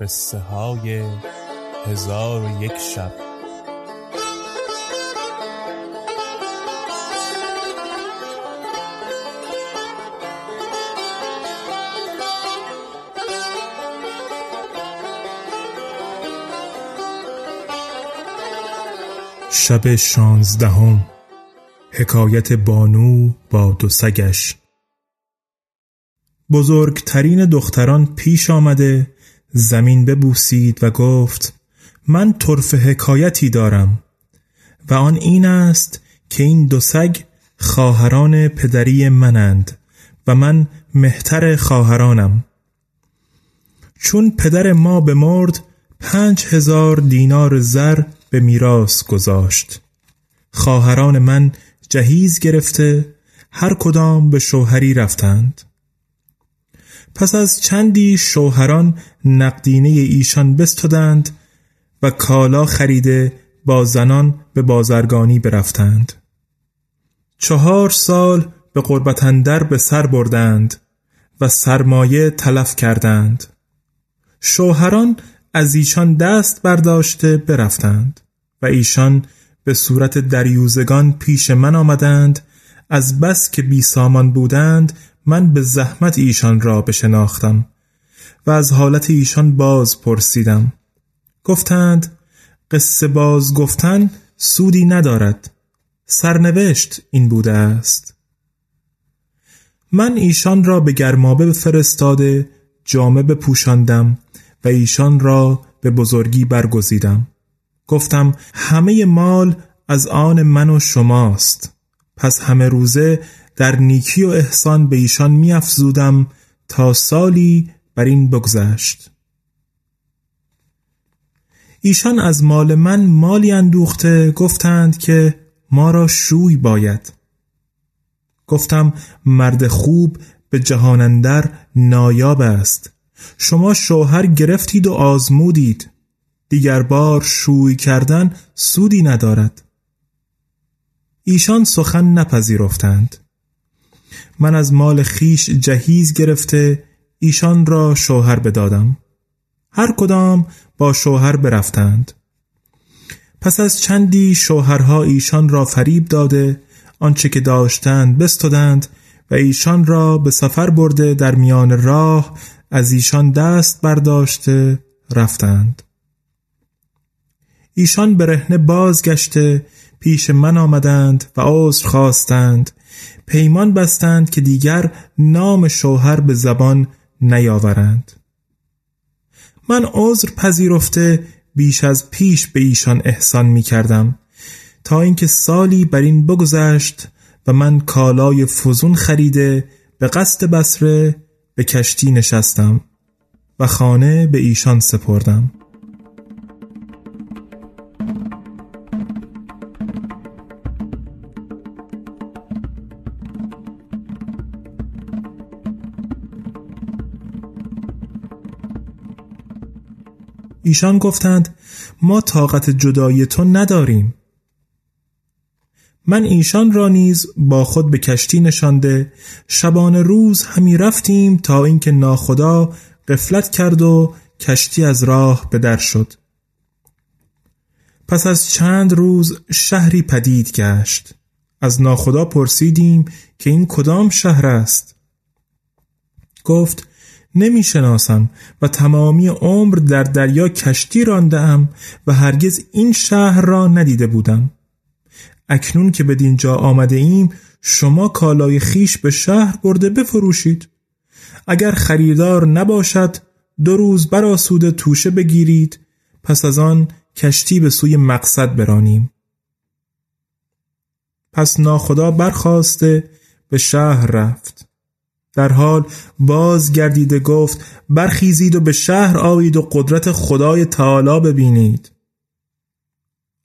قصه های هزار و یک شب. شب شانزدهم حکایت بانو با دو سگش. بزرگترین دختران پیش آمده زمین ببوسید و گفت من طرف حکایتی دارم و آن این است که این دو سگ خواهران پدری منند و من مهتر خواهرانم. چون پدر ما به مرد پنج هزار دینار زر به میراث گذاشت. خواهران من جهیز گرفته هر کدام به شوهری رفتند. پس از چندی شوهران نقدینه ایشان بستدند و کالا خریده با زنان به بازرگانی برفتند. چهار سال به قربتندر به سر بردند و سرمایه تلف کردند. شوهران از ایشان دست برداشته برفتند و ایشان به صورت دریوزگان پیش من آمدند از بس که بی سامان بودند من به زحمت ایشان را بشناختم و از حالت ایشان باز پرسیدم. گفتند قصه باز گفتن سودی ندارد. سرنوشت این بوده است. من ایشان را به گرمابه فرستاده جامه بپوشاندم و ایشان را به بزرگی برگزیدم. گفتم همه مال از آن من و شماست. پس همه روزه در نیکی و احسان به ایشان میافزودم تا سالی بر این بگذشت. ایشان از مال من مالی اندوخته گفتند که ما را شوی باید. گفتم مرد خوب به جهانندر نایاب است. شما شوهر گرفتید و آزمودید. دیگر بار شوی کردن سودی ندارد. ایشان سخن نپذیرفتند. من از مال خیش جهیز گرفته ایشان را شوهر بدادم. هر کدام با شوهر برفتند. پس از چندی شوهرها ایشان را فریب داده آنچه که داشتند بستدند و ایشان را به سفر برده در میان راه از ایشان دست برداشته رفتند. ایشان برهنه بازگشته پیش من آمدند و عذر خواستند. پیمان بستند که دیگر نام شوهر به زبان نیاورند. من عذر پذیرفته بیش از پیش به ایشان احسان می کردم تا اینکه سالی بر این بگذشت و من کالای فزون خریده به قصد بسره به کشتی نشستم و خانه به ایشان سپردم. ایشان گفتند ما طاقت جدایی تو نداریم. من ایشان را نیز با خود به کشتی نشانده شبان روز همی رفتیم تا اینکه ناخدا قفلت کرد و کشتی از راه به در شد. پس از چند روز شهری پدید گشت. از ناخدا پرسیدیم که این کدام شهر است؟ گفت نمی شناسم و تمامی عمر در دریا کشتی رانده ام و هرگز این شهر را ندیده بودم. اکنون که به دینجا آمده ایم شما کالای خیش به شهر برده بفروشید. اگر خریدار نباشد دو روز براسوده توشه بگیرید. پس از آن کشتی به سوی مقصد برانیم. پس ناخدا برخواسته به شهر رفت. در حال باز گردیده گفت برخیزید و به شهر آیید و قدرت خدای تعالی ببینید.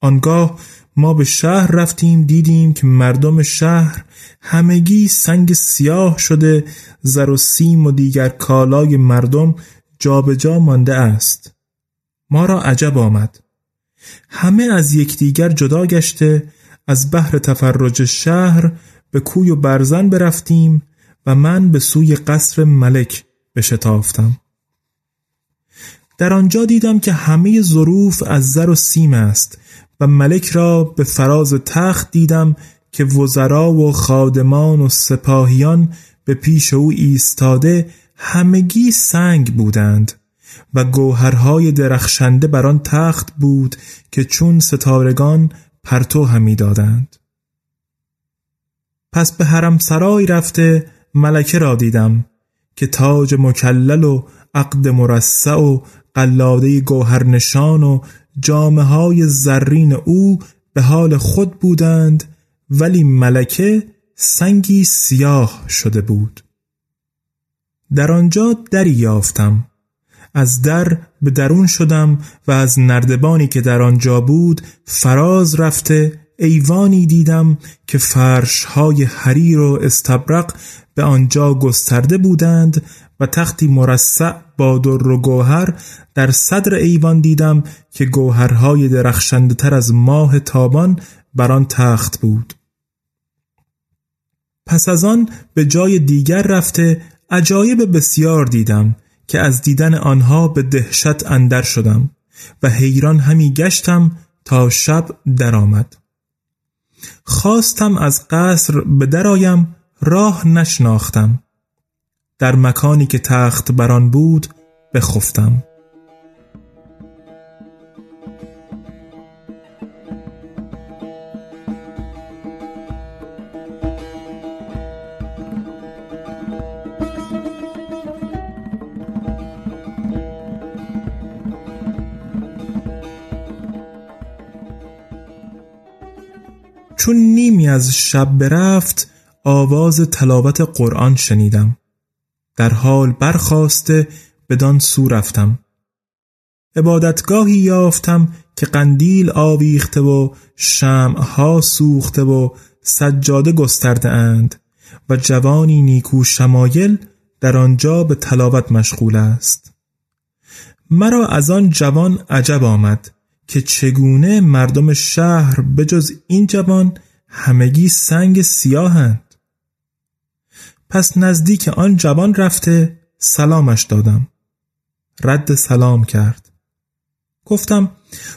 آنگاه ما به شهر رفتیم دیدیم که مردم شهر همگی سنگ سیاه شده زر و سیم و دیگر کالای مردم جابجا جا مانده است. ما را عجب آمد. همه از یکدیگر جدا گشته از بحر تفرج شهر به کوی و برزن برفتیم و من به سوی قصر ملک بشتافتم در آنجا دیدم که همه ظروف از زر و سیم است و ملک را به فراز تخت دیدم که وزرا و خادمان و سپاهیان به پیش او ایستاده همگی سنگ بودند و گوهرهای درخشنده بر آن تخت بود که چون ستارگان پرتو همی دادند. پس به حرم سرای رفته ملکه را دیدم که تاج مکلل و عقد مرسع و قلاده گوهرنشان و جامعه های زرین او به حال خود بودند ولی ملکه سنگی سیاه شده بود. در آنجا دری یافتم. از در به درون شدم و از نردبانی که در آنجا بود فراز رفته ایوانی دیدم که فرشهای حریر و استبرق به آنجا گسترده بودند و تختی مرصع با در و گوهر در صدر ایوان دیدم که گوهرهای درخشنده تر از ماه تابان بر آن تخت بود پس از آن به جای دیگر رفته عجایب بسیار دیدم که از دیدن آنها به دهشت اندر شدم و حیران همی گشتم تا شب درآمد. خواستم از قصر به درایم راه نشناختم. در مکانی که تخت بران بود بخفتم. چون نیمی از شب برفت آواز تلاوت قرآن شنیدم. در حال برخواسته بدان سو رفتم. عبادتگاهی یافتم که قندیل آویخته و شمعها سوخته و سجاده گسترده اند و جوانی نیکو شمایل در آنجا به تلاوت مشغول است. مرا از آن جوان عجب آمد که چگونه مردم شهر بجز این جوان همگی سنگ سیاهند پس نزدیک آن جوان رفته سلامش دادم. رد سلام کرد. گفتم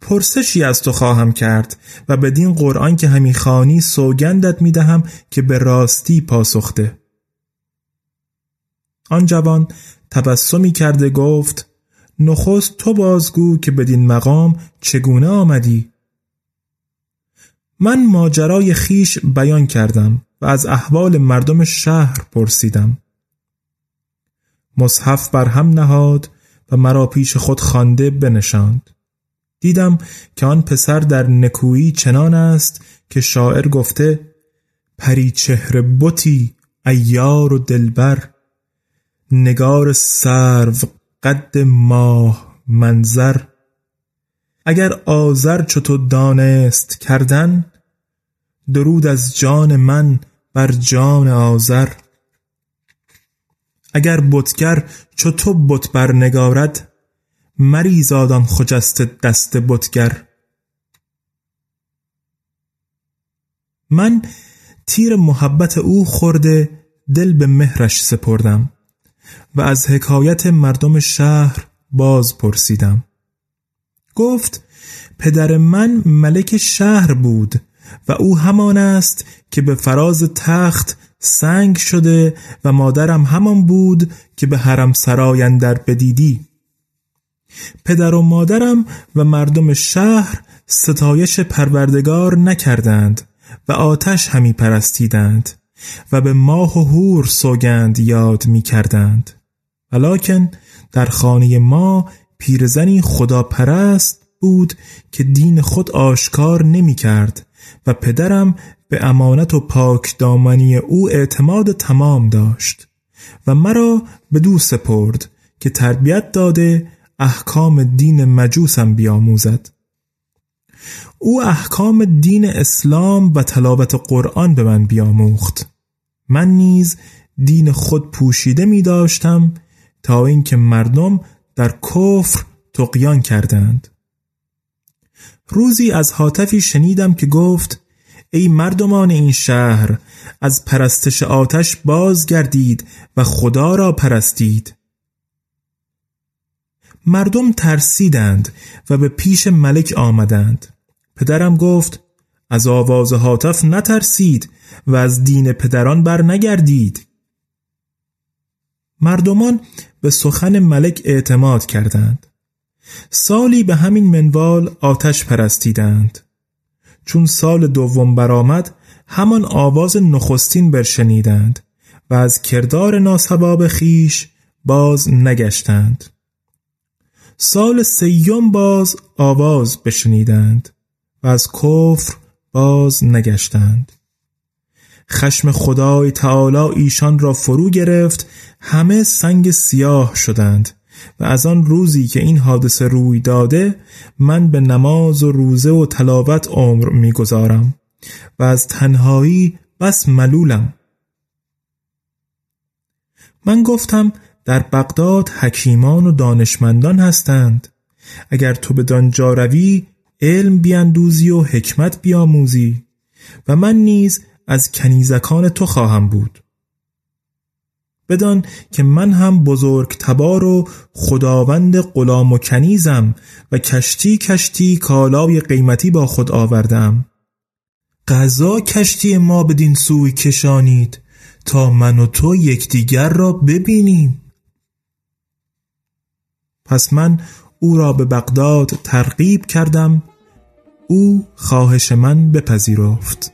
پرسشی از تو خواهم کرد و بدین قرآن که همی خانی سوگندت می دهم که به راستی پاسخته آن جوان تبسمی کرده گفت نخست تو بازگو که بدین مقام چگونه آمدی؟ من ماجرای خیش بیان کردم. و از احوال مردم شهر پرسیدم. مصحف بر هم نهاد و مرا پیش خود خوانده بنشاند. دیدم که آن پسر در نکویی چنان است که شاعر گفته پری چهره بوتی ایار و دلبر نگار سرو قد ماه منظر. اگر آذر تو دانست کردن درود از جان من بر جان آذر. اگر بتگر چو تو بت بر نگارد مریزادان خجست دست بتگر. من تیر محبت او خورده دل به مهرش سپردم و از حکایت مردم شهر باز پرسیدم. گفت پدر من ملک شهر بود و او همان است که به فراز تخت سنگ شده و مادرم همان بود که به حرم سرای در بدیدی. پدر و مادرم و مردم شهر ستایش پروردگار نکردند و آتش همی پرستیدند و به ماه و هور سوگند یاد می کردند. ولیکن در خانه ما پیرزنی خدا پرست بود که دین خود آشکار نمی کرد و پدرم به امانت و پاک دامنی او اعتماد تمام داشت و مرا به دو سپرد که تربیت داده احکام دین مجوسم بیاموزد. او احکام دین اسلام و تلاوت قرآن به من بیاموخت. من نیز دین خود پوشیده می داشتم تا اینکه مردم در کفر تقیان کردند. روزی از حاطفی شنیدم که گفت ای مردمان این شهر از پرستش آتش بازگردید و خدا را پرستید. مردم ترسیدند و به پیش ملک آمدند. پدرم گفت از آواز حاطف نترسید و از دین پدران بر نگردید مردمان به سخن ملک اعتماد کردند. سالی به همین منوال آتش پرستیدند. چون سال دوم برآمد همان آواز نخستین برشنیدند و از کردار ناسباب خیش باز نگشتند. سال سیوم باز آواز بشنیدند و از کفر باز نگشتند. خشم خدای تعالی ایشان را فرو گرفت همه سنگ سیاه شدند. و از آن روزی که این حادثه روی داده من به نماز و روزه و تلاوت عمر می‌گذارم و از تنهایی بس ملولم. من گفتم در بغداد حکیمان و دانشمندان هستند. اگر تو به دانجا روی علم بیاندوزی و حکمت بیاموزی. و من نیز از کنیزکان تو خواهم بود. بدان که من هم بزرگ تبار و خداوند غلام و کنیزم و کشتی کشتی کالای قیمتی با خود آوردم. قضا کشتی ما بدین سوی کشانید تا من و تو یکدیگر را ببینیم. پس من او را به بغداد ترغیب کردم او خواهش من بپذیرفت.